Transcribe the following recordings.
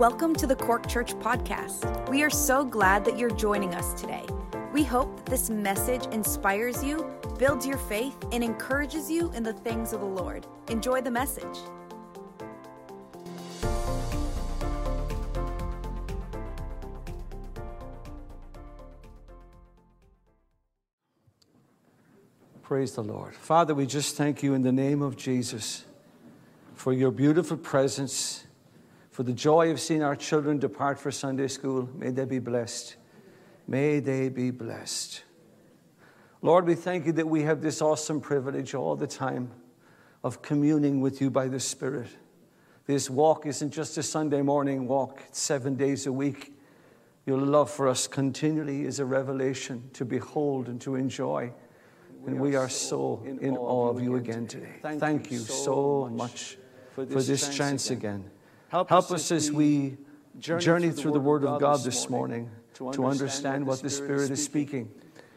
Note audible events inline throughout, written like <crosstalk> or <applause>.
Welcome to the Cork Church Podcast. We are so glad that you're joining us today. We hope that this message inspires you, builds your faith, and encourages you in the things of the Lord. Enjoy the message. Praise the Lord. Father, we just thank you in the name of Jesus for your beautiful presence, for the joy of seeing our children depart for Sunday school. May they be blessed. May they be blessed. Lord, we thank you that we have this awesome privilege all the time of communing with you by the Spirit. This walk isn't just a Sunday morning walk, it's seven days a week. Your love for us continually is a revelation to behold and to enjoy. And we are so in awe of you again today. Thank you so much for this chance again. Help us as we journey through the Word of God this morning to understand what the Spirit is speaking.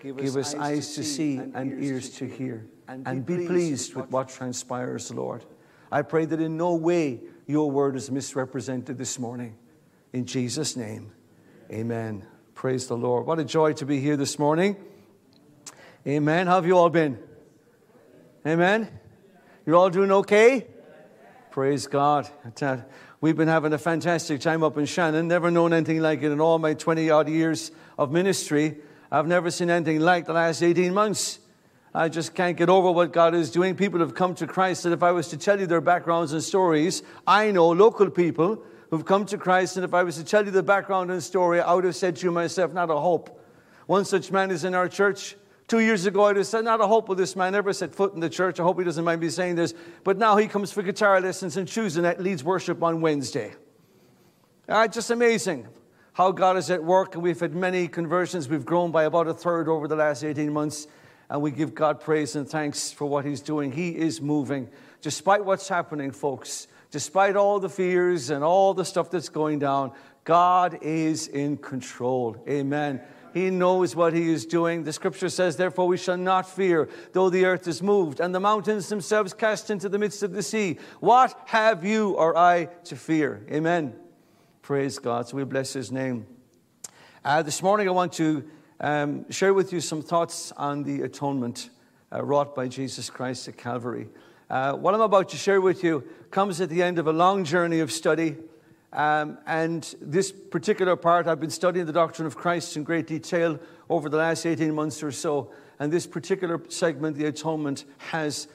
Give us eyes to see and ears to hear. And be pleased with what transpires, Lord. I pray that in no way your word is misrepresented this morning. In Jesus' name, amen. Praise the Lord. What a joy to be here this morning. Amen. How have you all been? Amen. You're all doing okay? Praise God. We've been having a fantastic time up in Shannon. Never known anything like it in all my 20 odd years of ministry. I've never seen anything like the last 18 months. I just can't get over what God is doing. People have come to Christ and if I was to tell you their backgrounds and stories, I know local people who've come to Christ, and if I was to tell you the background and story, I would have said to you myself, not a hope. One such man is in our church. Two years ago, I'd have said, Not a hope with this man, never set foot in the church. I hope he doesn't mind me saying this. But now he comes for guitar lessons and Tuesday night leads worship on Wednesday. Uh, just amazing how God is at work. And we've had many conversions. We've grown by about a third over the last 18 months. And we give God praise and thanks for what He's doing. He is moving. Despite what's happening, folks, despite all the fears and all the stuff that's going down, God is in control. Amen. He knows what he is doing. The scripture says, Therefore, we shall not fear, though the earth is moved, and the mountains themselves cast into the midst of the sea. What have you or I to fear? Amen. Praise God. So we bless his name. Uh, this morning, I want to um, share with you some thoughts on the atonement uh, wrought by Jesus Christ at Calvary. Uh, what I'm about to share with you comes at the end of a long journey of study. Um, and this particular part, I've been studying the doctrine of Christ in great detail over the last 18 months or so. And this particular segment, the atonement, has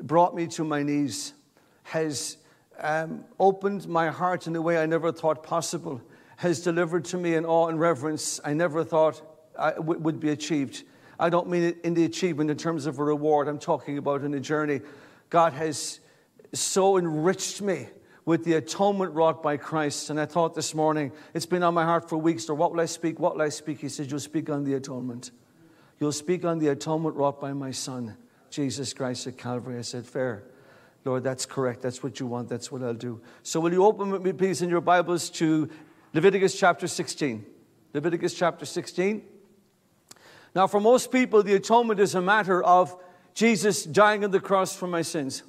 brought me to my knees, has um, opened my heart in a way I never thought possible, has delivered to me an awe and reverence I never thought I w- would be achieved. I don't mean it in the achievement in terms of a reward, I'm talking about in a journey. God has so enriched me with the atonement wrought by Christ. And I thought this morning, it's been on my heart for weeks, or what will I speak? What will I speak? He said, You'll speak on the atonement. You'll speak on the atonement wrought by my Son, Jesus Christ at Calvary. I said, Fair. Lord, that's correct. That's what you want. That's what I'll do. So, will you open with me, please, in your Bibles to Leviticus chapter 16? Leviticus chapter 16. Now, for most people, the atonement is a matter of Jesus dying on the cross for my sins.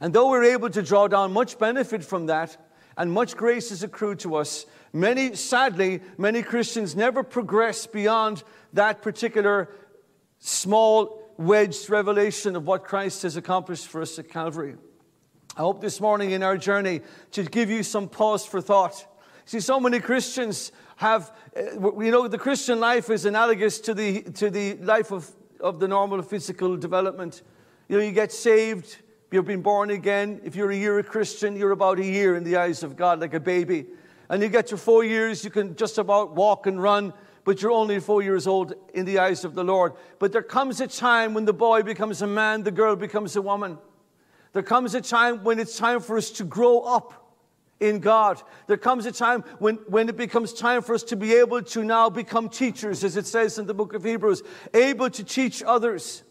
And though we're able to draw down much benefit from that, and much grace is accrued to us, many, sadly, many Christians never progress beyond that particular small wedged revelation of what Christ has accomplished for us at Calvary. I hope this morning in our journey to give you some pause for thought. See, so many Christians have, uh, you know, the Christian life is analogous to the, to the life of, of the normal physical development. You know, you get saved, You've been born again. If you're a year a Christian, you're about a year in the eyes of God, like a baby. And you get your four years, you can just about walk and run, but you're only four years old in the eyes of the Lord. But there comes a time when the boy becomes a man, the girl becomes a woman. There comes a time when it's time for us to grow up in God. There comes a time when, when it becomes time for us to be able to now become teachers, as it says in the book of Hebrews, able to teach others.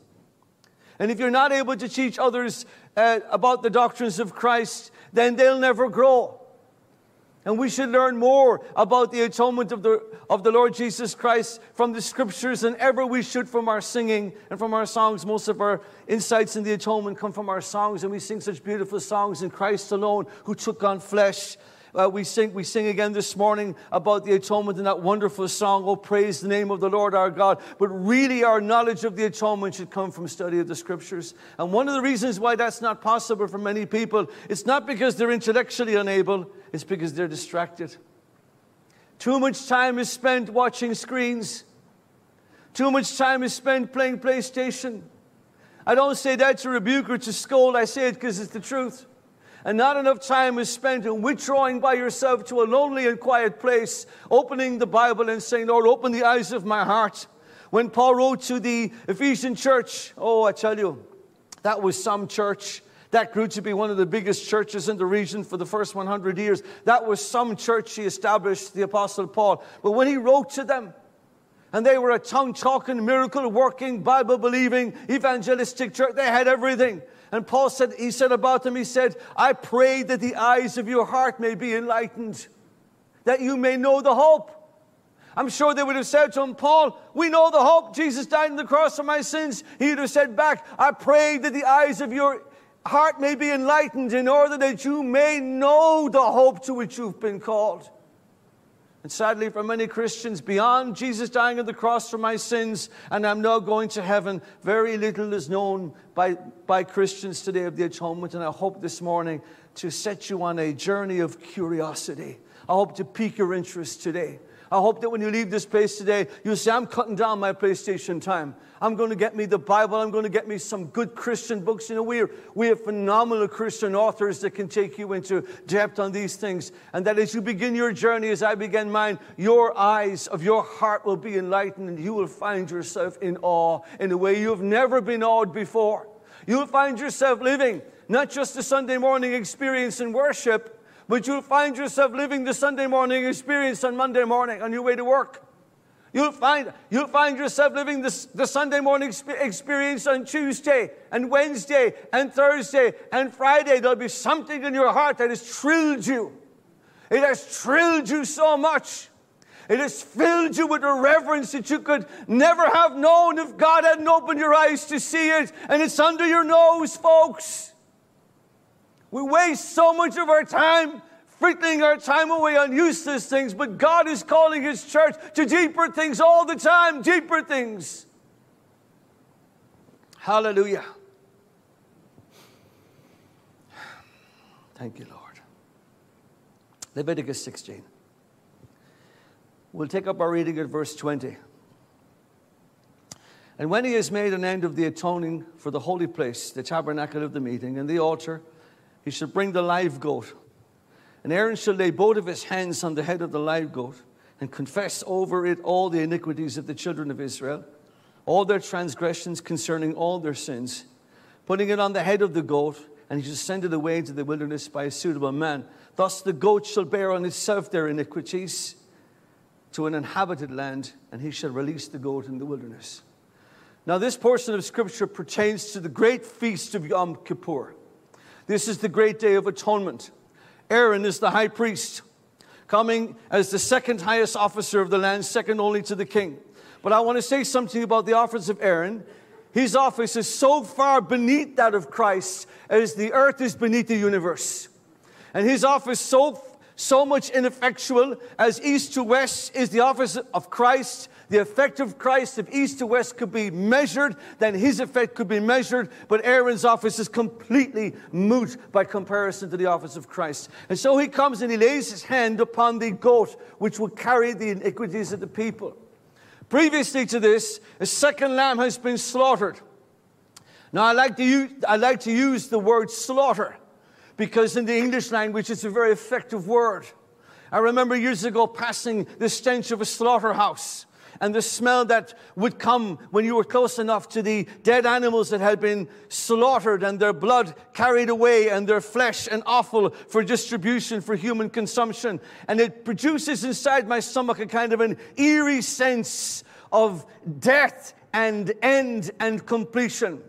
And if you're not able to teach others uh, about the doctrines of Christ, then they'll never grow. And we should learn more about the atonement of the, of the Lord Jesus Christ from the scriptures than ever we should from our singing and from our songs. Most of our insights in the atonement come from our songs, and we sing such beautiful songs in Christ alone, who took on flesh. Uh, we, sing, we sing again this morning about the atonement in that wonderful song, Oh, praise the name of the Lord our God. But really, our knowledge of the atonement should come from study of the scriptures. And one of the reasons why that's not possible for many people, it's not because they're intellectually unable, it's because they're distracted. Too much time is spent watching screens, too much time is spent playing PlayStation. I don't say that to rebuke or to scold, I say it because it's the truth and not enough time is spent in withdrawing by yourself to a lonely and quiet place, opening the Bible and saying, Lord, open the eyes of my heart. When Paul wrote to the Ephesian church, oh, I tell you, that was some church. That grew to be one of the biggest churches in the region for the first 100 years. That was some church he established, the Apostle Paul. But when he wrote to them, and they were a tongue talking, miracle working, Bible believing, evangelistic church, they had everything. And Paul said, he said about them, he said, I pray that the eyes of your heart may be enlightened, that you may know the hope. I'm sure they would have said to him, Paul, we know the hope. Jesus died on the cross for my sins. He would have said back, I pray that the eyes of your heart may be enlightened in order that you may know the hope to which you've been called. And sadly, for many Christians, beyond Jesus dying on the cross for my sins and I'm now going to heaven, very little is known by, by Christians today of the atonement. And I hope this morning to set you on a journey of curiosity. I hope to pique your interest today. I hope that when you leave this place today, you'll say, I'm cutting down my PlayStation time. I'm going to get me the Bible. I'm going to get me some good Christian books. You know, we, are, we have phenomenal Christian authors that can take you into depth on these things. And that as you begin your journey, as I began mine, your eyes of your heart will be enlightened and you will find yourself in awe in a way you have never been awed before. You'll find yourself living not just a Sunday morning experience in worship, but you'll find yourself living the Sunday morning experience on Monday morning on your way to work. You'll find, you'll find yourself living this, the Sunday morning experience on Tuesday and Wednesday and Thursday and Friday. There'll be something in your heart that has thrilled you. It has thrilled you so much. It has filled you with a reverence that you could never have known if God hadn't opened your eyes to see it. And it's under your nose, folks. We waste so much of our time frittering our time away on useless things, but God is calling His church to deeper things all the time, deeper things. Hallelujah. Thank you, Lord. Leviticus 16. We'll take up our reading at verse 20. And when he has made an end of the atoning for the holy place, the tabernacle of the meeting, and the altar, he shall bring the live goat. And Aaron shall lay both of his hands on the head of the live goat and confess over it all the iniquities of the children of Israel, all their transgressions concerning all their sins, putting it on the head of the goat, and he shall send it away into the wilderness by a suitable man. Thus the goat shall bear on itself their iniquities to an inhabited land, and he shall release the goat in the wilderness. Now, this portion of scripture pertains to the great feast of Yom Kippur. This is the great day of atonement. Aaron is the high priest, coming as the second highest officer of the land, second only to the king. But I want to say something about the office of Aaron. His office is so far beneath that of Christ as the earth is beneath the universe. And his office so so much ineffectual as east to west is the office of Christ the effect of Christ, if east to west could be measured, then his effect could be measured. But Aaron's office is completely moot by comparison to the office of Christ. And so he comes and he lays his hand upon the goat, which will carry the iniquities of the people. Previously to this, a second lamb has been slaughtered. Now, I like to use, I like to use the word slaughter because in the English language it's a very effective word. I remember years ago passing the stench of a slaughterhouse and the smell that would come when you were close enough to the dead animals that had been slaughtered and their blood carried away and their flesh and offal for distribution for human consumption. And it produces inside my stomach a kind of an eerie sense of death and end and completion.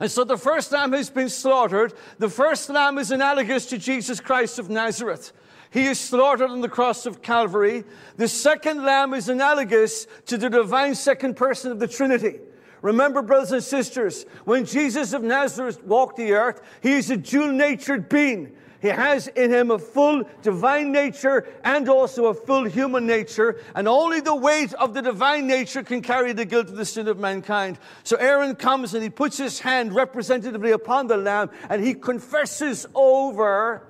And so the first lamb has been slaughtered. The first lamb is analogous to Jesus Christ of Nazareth. He is slaughtered on the cross of Calvary. The second lamb is analogous to the divine second person of the Trinity. Remember, brothers and sisters, when Jesus of Nazareth walked the earth, he is a dual natured being. He has in him a full divine nature and also a full human nature, and only the weight of the divine nature can carry the guilt of the sin of mankind. So Aaron comes and he puts his hand representatively upon the lamb and he confesses over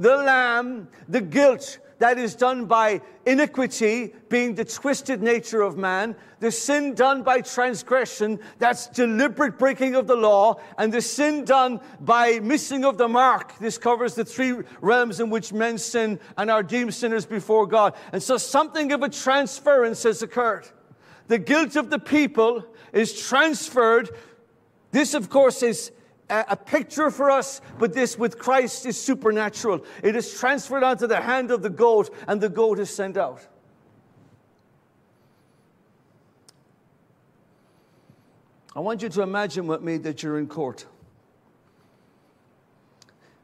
the lamb the guilt that is done by iniquity, being the twisted nature of man, the sin done by transgression, that's deliberate breaking of the law, and the sin done by missing of the mark. This covers the three realms in which men sin and are deemed sinners before God. And so something of a transference has occurred. The guilt of the people is transferred. This, of course, is a picture for us, but this with Christ is supernatural. It is transferred onto the hand of the goat, and the goat is sent out. I want you to imagine with me that you're in court,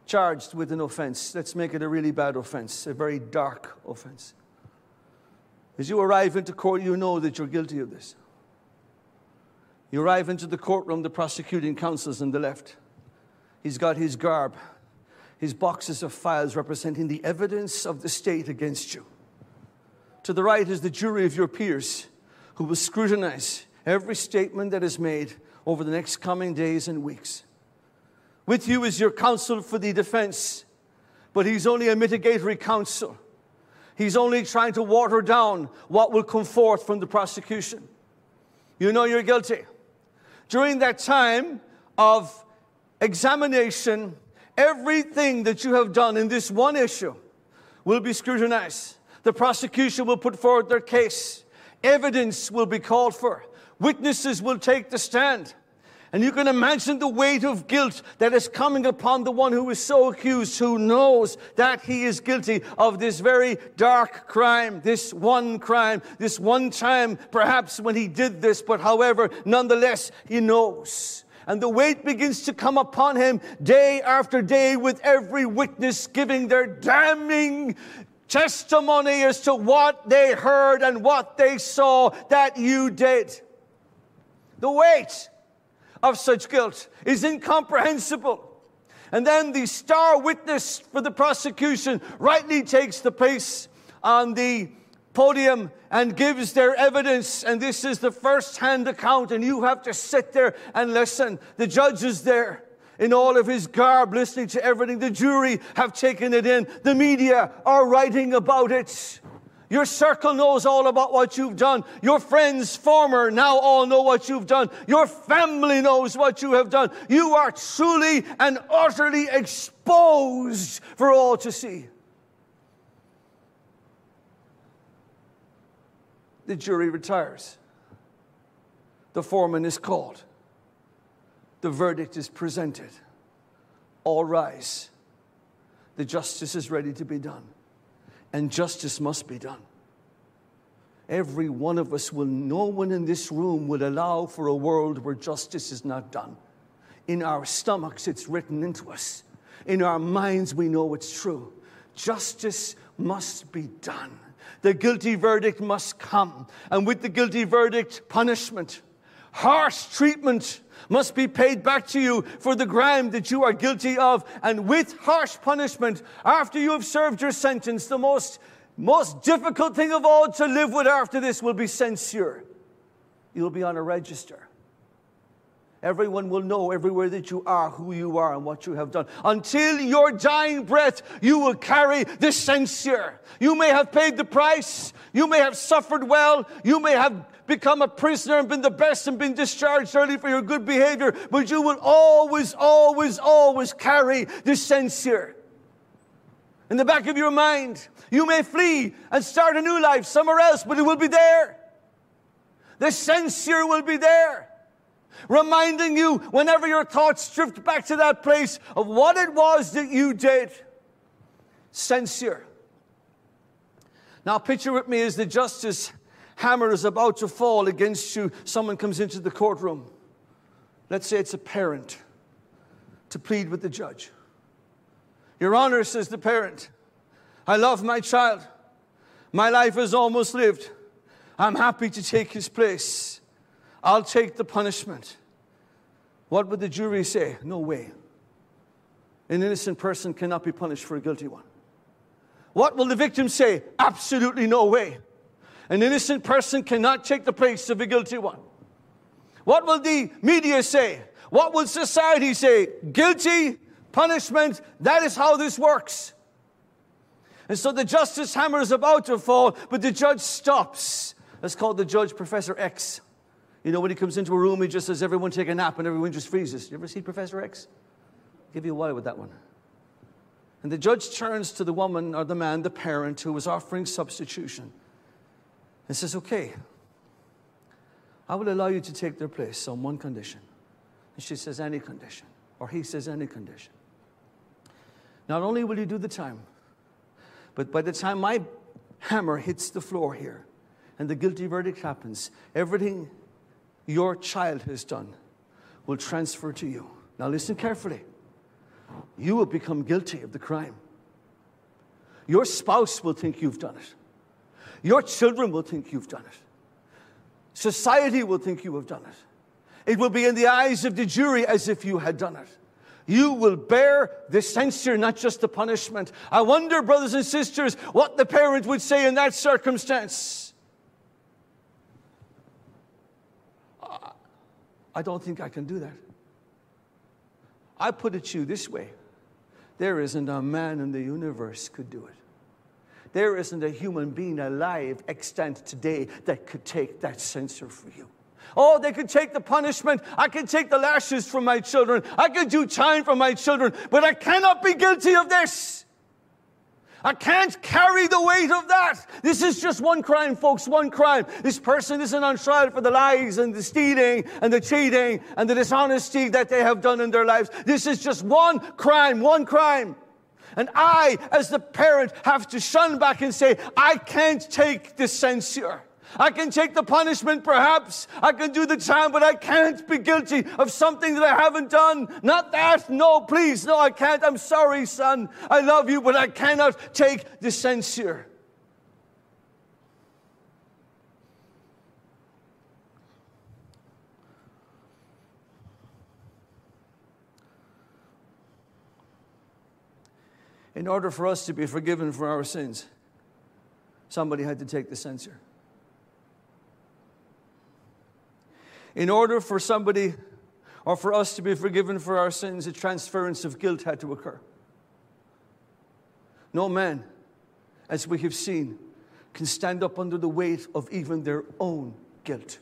charged with an offense. Let's make it a really bad offense, a very dark offense. As you arrive into court, you know that you're guilty of this. You arrive into the courtroom, the prosecuting counsel's on the left. He's got his garb, his boxes of files representing the evidence of the state against you. To the right is the jury of your peers who will scrutinize every statement that is made over the next coming days and weeks. With you is your counsel for the defense, but he's only a mitigatory counsel. He's only trying to water down what will come forth from the prosecution. You know you're guilty. During that time of examination, everything that you have done in this one issue will be scrutinized. The prosecution will put forward their case. Evidence will be called for. Witnesses will take the stand. And you can imagine the weight of guilt that is coming upon the one who is so accused, who knows that he is guilty of this very dark crime, this one crime, this one time, perhaps when he did this, but however, nonetheless, he knows. And the weight begins to come upon him day after day with every witness giving their damning testimony as to what they heard and what they saw that you did. The weight of such guilt is incomprehensible. And then the star witness for the prosecution rightly takes the place on the podium and gives their evidence. And this is the first hand account, and you have to sit there and listen. The judge is there in all of his garb, listening to everything. The jury have taken it in. The media are writing about it. Your circle knows all about what you've done. Your friends, former, now all know what you've done. Your family knows what you have done. You are truly and utterly exposed for all to see. The jury retires. The foreman is called. The verdict is presented. All rise. The justice is ready to be done and justice must be done. Every one of us will, no one in this room will allow for a world where justice is not done. In our stomachs, it's written into us. In our minds, we know it's true. Justice must be done. The guilty verdict must come. And with the guilty verdict, punishment, harsh treatment must be paid back to you for the crime that you are guilty of. And with harsh punishment, after you have served your sentence, the most most difficult thing of all to live with after this will be censure. You'll be on a register. Everyone will know everywhere that you are who you are and what you have done. Until your dying breath, you will carry the censure. You may have paid the price. You may have suffered well. You may have become a prisoner and been the best and been discharged early for your good behavior, but you will always, always, always carry the censure in the back of your mind. You may flee and start a new life somewhere else, but it will be there. The censure will be there, reminding you whenever your thoughts drift back to that place of what it was that you did. Censure. Now, picture with me as the justice hammer is about to fall against you. Someone comes into the courtroom. Let's say it's a parent to plead with the judge. Your Honor, says the parent, I love my child. My life is almost lived. I'm happy to take his place. I'll take the punishment. What would the jury say? No way. An innocent person cannot be punished for a guilty one. What will the victim say? Absolutely no way. An innocent person cannot take the place of a guilty one. What will the media say? What will society say? Guilty, punishment, that is how this works. And so the justice hammer is about to fall, but the judge stops. That's called the judge Professor X. You know, when he comes into a room, he just says, Everyone take a nap, and everyone just freezes. You ever see Professor X? I'll give you a while with that one. And the judge turns to the woman or the man, the parent, who was offering substitution, and says, Okay, I will allow you to take their place on one condition. And she says, Any condition. Or he says, Any condition. Not only will you do the time, but by the time my hammer hits the floor here and the guilty verdict happens, everything your child has done will transfer to you. Now, listen carefully. You will become guilty of the crime. Your spouse will think you've done it. Your children will think you've done it. Society will think you have done it. It will be in the eyes of the jury as if you had done it you will bear the censure, not just the punishment. I wonder, brothers and sisters, what the parent would say in that circumstance. I don't think I can do that. I put it to you this way there isn't a man in the universe could do it. There isn't a human being alive extant today that could take that censure for you. Oh, they could take the punishment. I could take the lashes from my children. I could do time for my children, but I cannot be guilty of this. I can't carry the weight of that. This is just one crime, folks, one crime. This person isn't on trial for the lies and the stealing and the cheating and the dishonesty that they have done in their lives. This is just one crime, one crime. And I, as the parent, have to shun back and say, I can't take the censure. I can take the punishment, perhaps. I can do the time, but I can't be guilty of something that I haven't done. Not that. No, please. No, I can't. I'm sorry, son. I love you, but I cannot take the censure. In order for us to be forgiven for our sins, somebody had to take the censure. In order for somebody or for us to be forgiven for our sins, a transference of guilt had to occur. No man, as we have seen, can stand up under the weight of even their own guilt.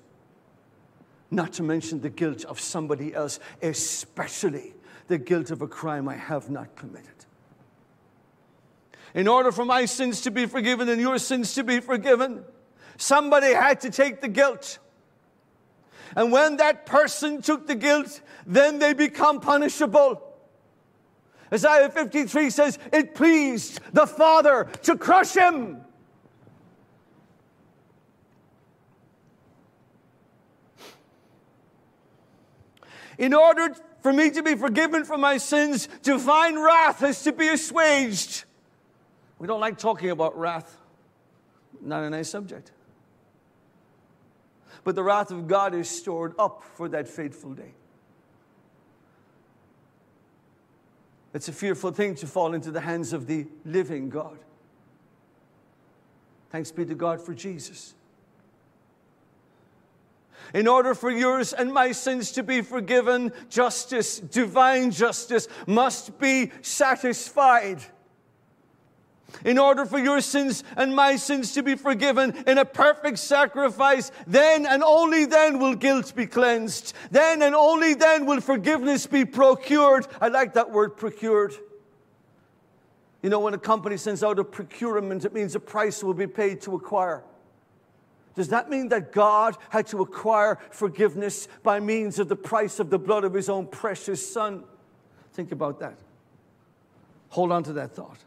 Not to mention the guilt of somebody else, especially the guilt of a crime I have not committed. In order for my sins to be forgiven and your sins to be forgiven, somebody had to take the guilt. And when that person took the guilt, then they become punishable. Isaiah 53 says, It pleased the Father to crush him. In order for me to be forgiven for my sins, divine wrath has to be assuaged. We don't like talking about wrath, not a nice subject but the wrath of God is stored up for that fateful day. It's a fearful thing to fall into the hands of the living God. Thanks be to God for Jesus. In order for yours and my sins to be forgiven, justice, divine justice, must be satisfied in order for your sins and my sins to be forgiven in a perfect sacrifice, then and only then will guilt be cleansed. Then and only then will forgiveness be procured. I like that word procured. You know, when a company sends out a procurement, it means a price will be paid to acquire. Does that mean that God had to acquire forgiveness by means of the price of the blood of his own precious son? Think about that. Hold on to that thought.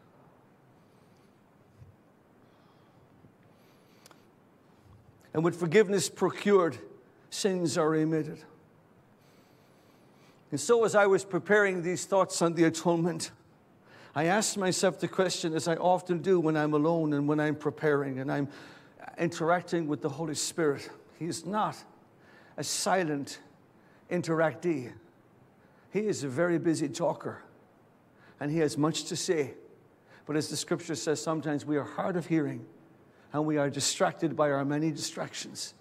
And with forgiveness procured, sins are remitted. And so, as I was preparing these thoughts on the atonement, I asked myself the question, as I often do when I'm alone and when I'm preparing and I'm interacting with the Holy Spirit. He is not a silent interactee, He is a very busy talker. and he has much to say. But as the scripture says, sometimes we are hard of hearing and we are distracted by our many distractions.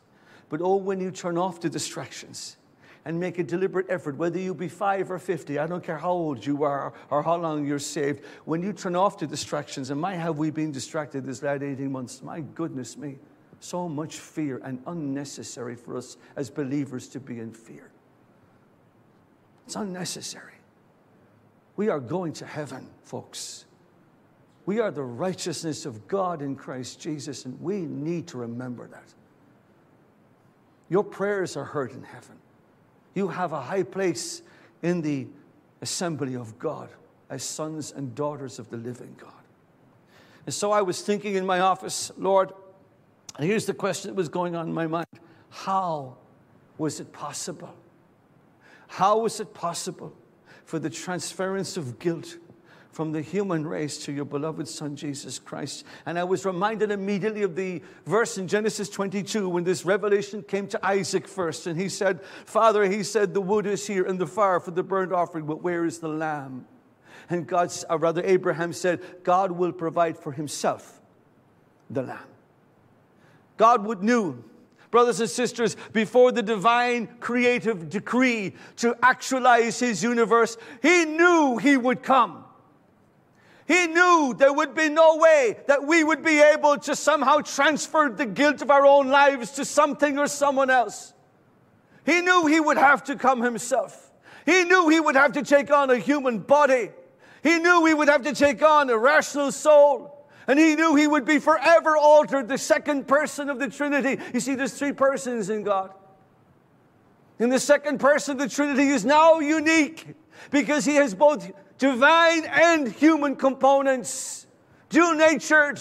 But oh, when you turn off the distractions and make a deliberate effort, whether you be five or 50, I don't care how old you are or how long you're saved, when you turn off the distractions, and my, have we been distracted this last 18 months? My goodness me. So much fear and unnecessary for us as believers to be in fear. It's unnecessary. We are going to heaven, folks. We are the righteousness of God in Christ Jesus, and we need to remember that. Your prayers are heard in heaven. You have a high place in the assembly of God as sons and daughters of the living God. And so I was thinking in my office, Lord, and here's the question that was going on in my mind How was it possible? How was it possible for the transference of guilt from the human race to your beloved Son, Jesus Christ. And I was reminded immediately of the verse in Genesis 22 when this revelation came to Isaac first. And he said, Father, he said, the wood is here and the fire for the burnt offering, but where is the lamb? And God, or rather, Abraham said, God will provide for himself the lamb. God would knew brothers and sisters, before the divine creative decree to actualize his universe, he knew he would come. He knew there would be no way that we would be able to somehow transfer the guilt of our own lives to something or someone else. He knew he would have to come himself. He knew he would have to take on a human body. He knew he would have to take on a rational soul. And he knew he would be forever altered, the second person of the Trinity. You see, there's three persons in God. And the second person of the Trinity is now unique because he has both divine and human components, dual natured.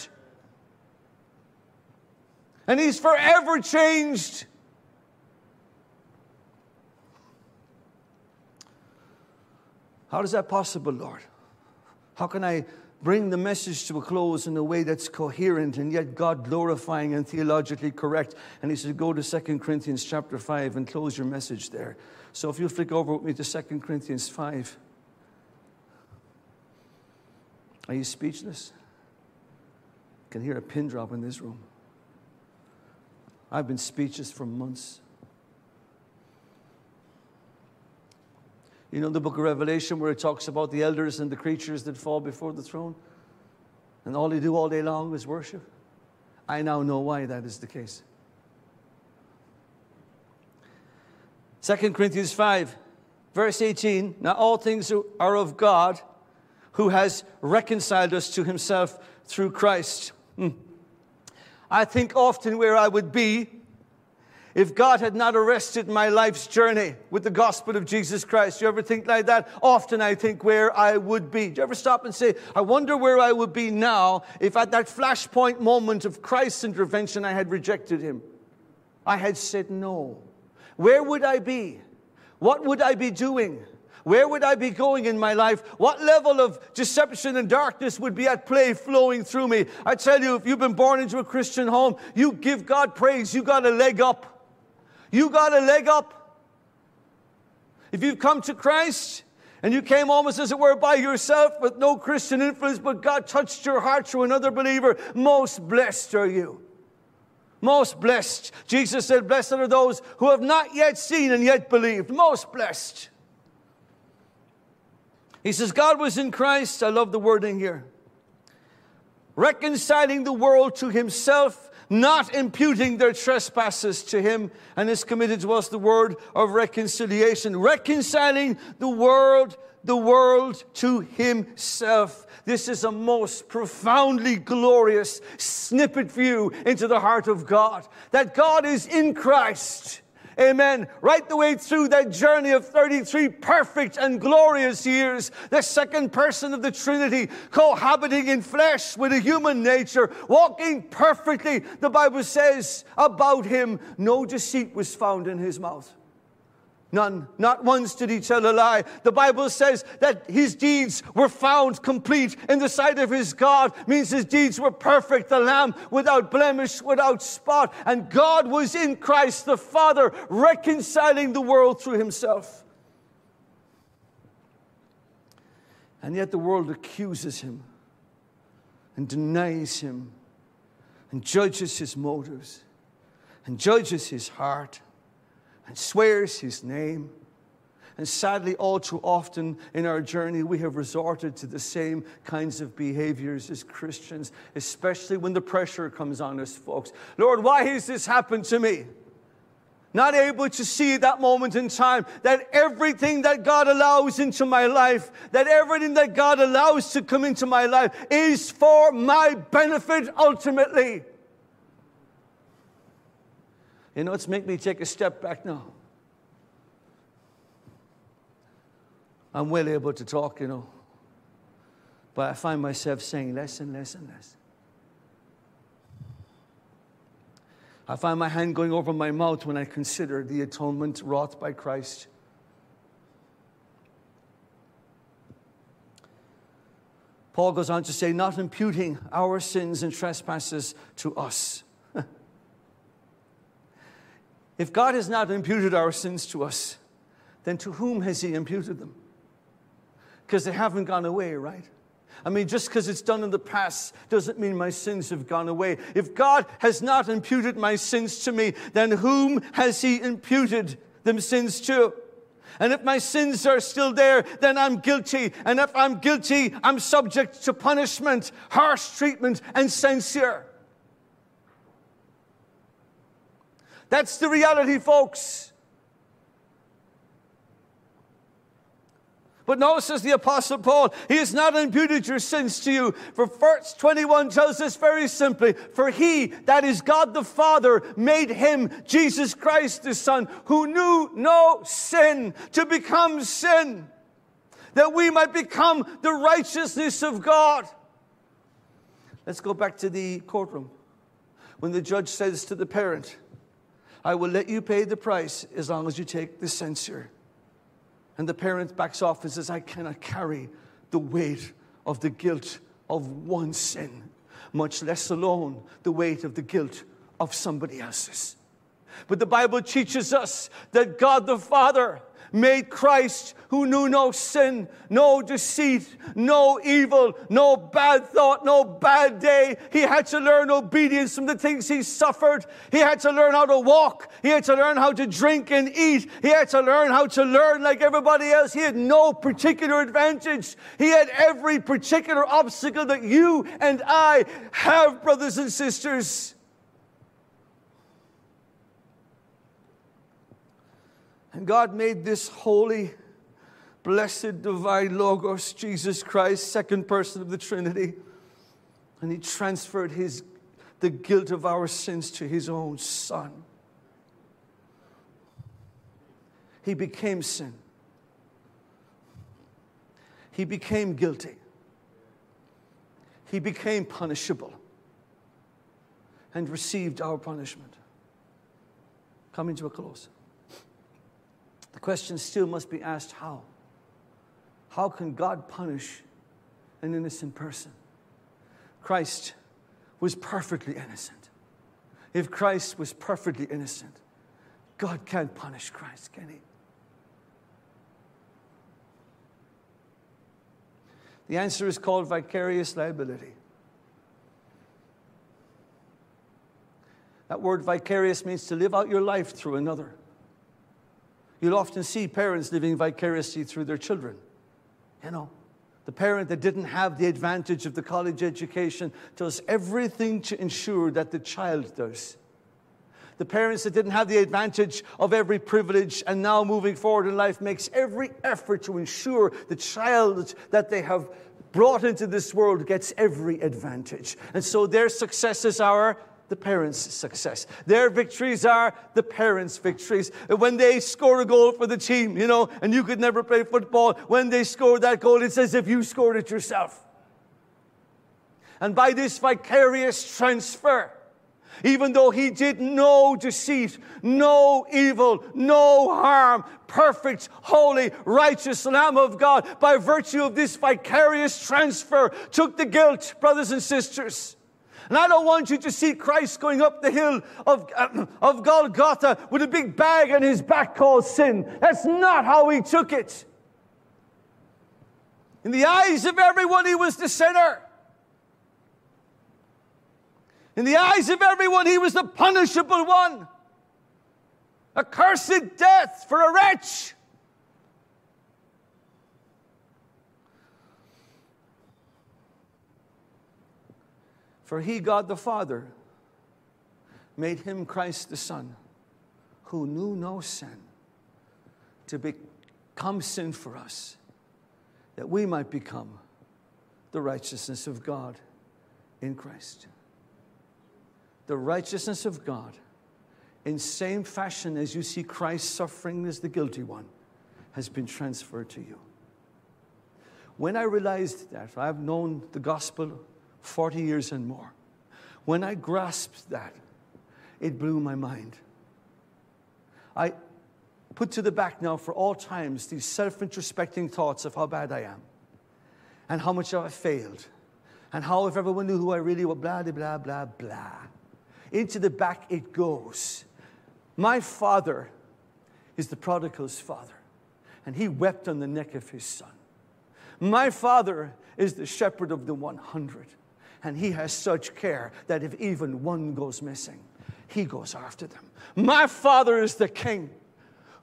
And he's forever changed. How is that possible, Lord? How can I bring the message to a close in a way that's coherent and yet God glorifying and theologically correct? And he said, Go to 2 Corinthians chapter 5 and close your message there. So if you flick over with me to 2 Corinthians 5. Are you speechless? I can hear a pin drop in this room. I've been speechless for months. You know the book of Revelation where it talks about the elders and the creatures that fall before the throne? And all they do all day long is worship? I now know why that is the case. 2 Corinthians 5, verse 18 Now all things are of God who has reconciled us to himself through Christ. Hmm. I think often where I would be if God had not arrested my life's journey with the gospel of Jesus Christ. You ever think like that? Often I think where I would be. Do you ever stop and say, I wonder where I would be now if at that flashpoint moment of Christ's intervention I had rejected him? I had said no. Where would I be? What would I be doing? Where would I be going in my life? What level of deception and darkness would be at play flowing through me? I tell you, if you've been born into a Christian home, you give God praise. You got a leg up. You got a leg up. If you've come to Christ, and you came almost as it were by yourself with no Christian influence, but God touched your heart through another believer. Most blessed are you. Most blessed. Jesus said, Blessed are those who have not yet seen and yet believed. Most blessed. He says, God was in Christ. I love the wording here. Reconciling the world to himself, not imputing their trespasses to him, and is committed to us the word of reconciliation. Reconciling the world, the world to himself. This is a most profoundly glorious snippet view into the heart of God. That God is in Christ Amen. Right the way through that journey of 33 perfect and glorious years, the second person of the Trinity cohabiting in flesh with a human nature, walking perfectly. The Bible says about him, no deceit was found in his mouth. None. Not once did he tell a lie. The Bible says that his deeds were found complete in the sight of his God, means his deeds were perfect, the Lamb without blemish, without spot. And God was in Christ the Father, reconciling the world through himself. And yet the world accuses him and denies him and judges his motives and judges his heart and swears his name. And sadly, all too often in our journey, we have resorted to the same kinds of behaviors as Christians, especially when the pressure comes on us, folks. Lord, why has this happened to me? Not able to see that moment in time that everything that God allows into my life, that everything that God allows to come into my life is for my benefit ultimately. You know, it's make me take a step back now. I'm well able to talk, you know. But I find myself saying less and less and less. I find my hand going over my mouth when I consider the atonement wrought by Christ. Paul goes on to say, not imputing our sins and trespasses to us. If God has not imputed our sins to us, then to whom has He imputed them? Because they haven't gone away, right? I mean, just because it's done in the past doesn't mean my sins have gone away. If God has not imputed my sins to me, then whom has He imputed them sins to? And if my sins are still there, then I'm guilty. And if I'm guilty, I'm subject to punishment, harsh treatment, and censure. That's the reality, folks. But no, says the Apostle Paul, He has not imputed your sins to you. For verse 21 tells us very simply, For He, that is God the Father, made Him, Jesus Christ the Son, who knew no sin, to become sin, that we might become the righteousness of God. Let's go back to the courtroom. When the judge says to the parent, I will let you pay the price as long as you take the censure. And the parent backs off and says, I cannot carry the weight of the guilt of one sin, much less alone the weight of the guilt of somebody else's. But the Bible teaches us that God the Father made Christ, who knew no sin, no deceit, no evil, no bad thought, no bad day. He had to learn obedience from the things he suffered. He had to learn how to walk. He had to learn how to drink and eat. He had to learn how to learn like everybody else. He had no particular advantage. He had every particular obstacle that you and I have, brothers and sisters. And God made this holy, blessed, divine Logos, Jesus Christ, second person of the Trinity. And He transferred his, the guilt of our sins to His own Son. He became sin. He became guilty. He became punishable and received our punishment. Coming to a close. Question still must be asked how? How can God punish an innocent person? Christ was perfectly innocent. If Christ was perfectly innocent, God can't punish Christ, can He? The answer is called vicarious liability. That word vicarious means to live out your life through another. You'll often see parents living vicariously through their children. You know, the parent that didn't have the advantage of the college education does everything to ensure that the child does. The parents that didn't have the advantage of every privilege and now moving forward in life makes every effort to ensure the child that they have brought into this world gets every advantage. And so their successes are the parents' success. Their victories are the parents' victories. When they score a goal for the team, you know, and you could never play football, when they score that goal, it's as if you scored it yourself. And by this vicarious transfer, even though he did no deceit, no evil, no harm, perfect, holy, righteous Lamb of God, by virtue of this vicarious transfer, took the guilt, brothers and sisters and I don't want you to see Christ going up the hill of, uh, of Golgotha with a big bag on his back called sin. That's not how he took it. In the eyes of everyone, he was the sinner. In the eyes of everyone, he was the punishable one. A cursed death for a wretch. For he, God the Father, made him Christ the Son, who knew no sin, to become sin for us, that we might become the righteousness of God in Christ. The righteousness of God, in same fashion as you see Christ suffering as the guilty one, has been transferred to you. When I realized that, I've known the gospel 40 years and more. When I grasped that, it blew my mind. I put to the back now for all times these self introspecting thoughts of how bad I am and how much I failed and how if everyone knew who I really was, blah, blah, blah, blah. Into the back it goes. My father is the prodigal's father, and he wept on the neck of his son. My father is the shepherd of the 100 and he has such care that if even one goes missing, he goes after them. My father is the king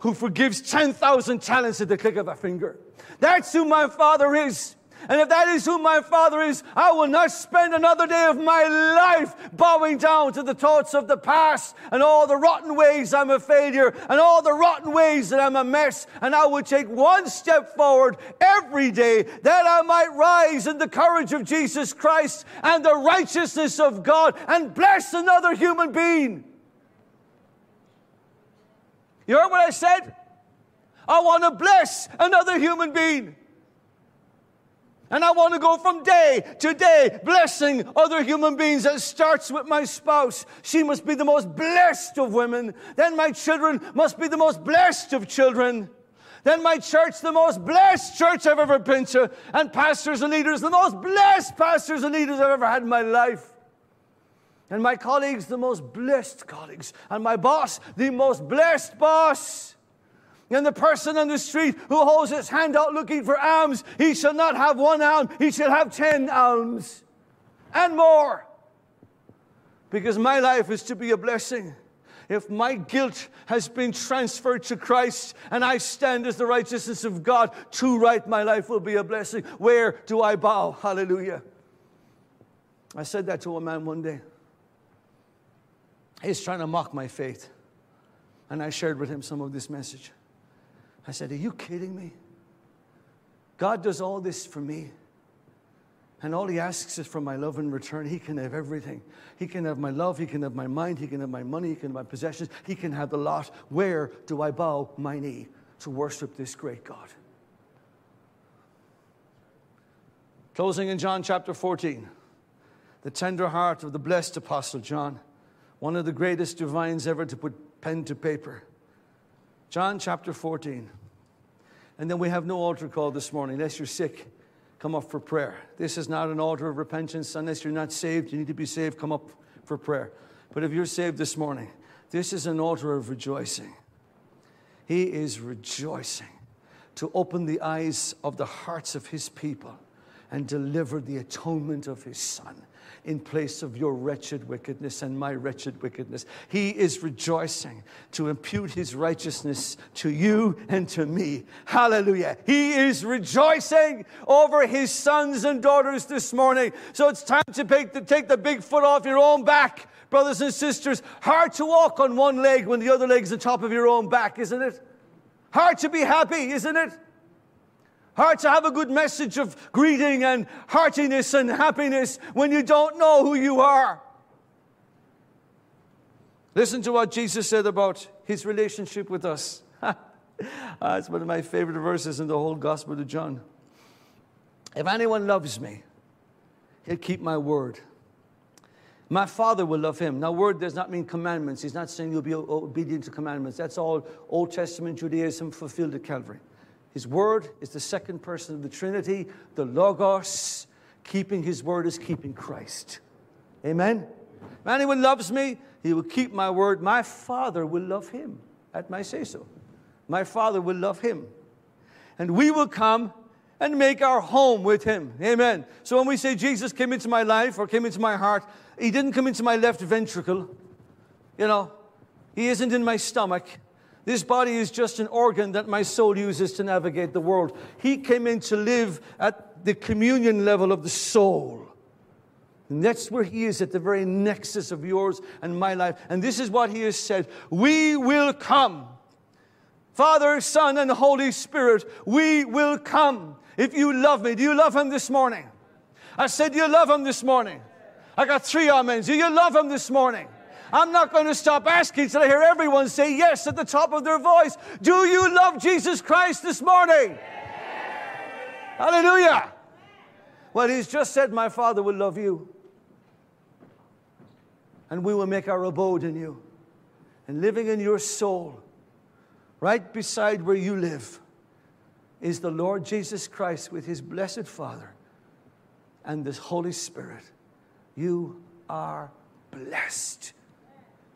who forgives 10,000 talents at the click of a finger. That's who my father is. And if that is who my Father is, I will not spend another day of my life bowing down to the thoughts of the past and all the rotten ways I'm a failure and all the rotten ways that I'm a mess. And I will take one step forward every day that I might rise in the courage of Jesus Christ and the righteousness of God and bless another human being. You heard what I said? I want to bless another human being. And I want to go from day to day blessing other human beings. It starts with my spouse. She must be the most blessed of women. Then my children must be the most blessed of children. Then my church, the most blessed church I've ever been to. And pastors and leaders, the most blessed pastors and leaders I've ever had in my life. And my colleagues, the most blessed colleagues. And my boss, the most blessed boss. And the person on the street who holds his hand out looking for alms, he shall not have one alms, he shall have ten alms and more. Because my life is to be a blessing. If my guilt has been transferred to Christ and I stand as the righteousness of God, to right my life will be a blessing. Where do I bow? Hallelujah. I said that to a man one day. He's trying to mock my faith. And I shared with him some of this message. I said, Are you kidding me? God does all this for me. And all he asks is for my love in return. He can have everything. He can have my love. He can have my mind. He can have my money. He can have my possessions. He can have the lot. Where do I bow my knee to worship this great God? Closing in John chapter 14, the tender heart of the blessed Apostle John, one of the greatest divines ever to put pen to paper. John chapter 14. And then we have no altar call this morning. Unless you're sick, come up for prayer. This is not an altar of repentance. Unless you're not saved, you need to be saved, come up for prayer. But if you're saved this morning, this is an altar of rejoicing. He is rejoicing to open the eyes of the hearts of his people and deliver the atonement of his son in place of your wretched wickedness and my wretched wickedness. He is rejoicing to impute his righteousness to you and to me. Hallelujah. He is rejoicing over his sons and daughters this morning. So it's time to take the, take the big foot off your own back. Brothers and sisters, hard to walk on one leg when the other leg's on top of your own back, isn't it? Hard to be happy, isn't it? Hard to have a good message of greeting and heartiness and happiness when you don't know who you are. Listen to what Jesus said about his relationship with us. <laughs> it's one of my favorite verses in the whole Gospel of John. If anyone loves me, he'll keep my word. My Father will love him. Now, word does not mean commandments. He's not saying you'll be obedient to commandments. That's all Old Testament Judaism fulfilled at Calvary. His word is the second person of the Trinity, the Logos. Keeping his word is keeping Christ. Amen? If anyone loves me, he will keep my word. My Father will love him at my say so. My Father will love him. And we will come and make our home with Him. Amen. So when we say Jesus came into my life or came into my heart, He didn't come into my left ventricle. You know, He isn't in my stomach. This body is just an organ that my soul uses to navigate the world. He came in to live at the communion level of the soul. And that's where He is at the very nexus of yours and my life. And this is what He has said We will come. Father, Son, and Holy Spirit, we will come. If you love me, do you love him this morning? I said, Do you love him this morning? I got three amens. Do you love him this morning? I'm not going to stop asking till I hear everyone say yes at the top of their voice. Do you love Jesus Christ this morning? Hallelujah. Well, he's just said, My Father will love you. And we will make our abode in you. And living in your soul, right beside where you live, is the Lord Jesus Christ with his blessed Father and the Holy Spirit. You are blessed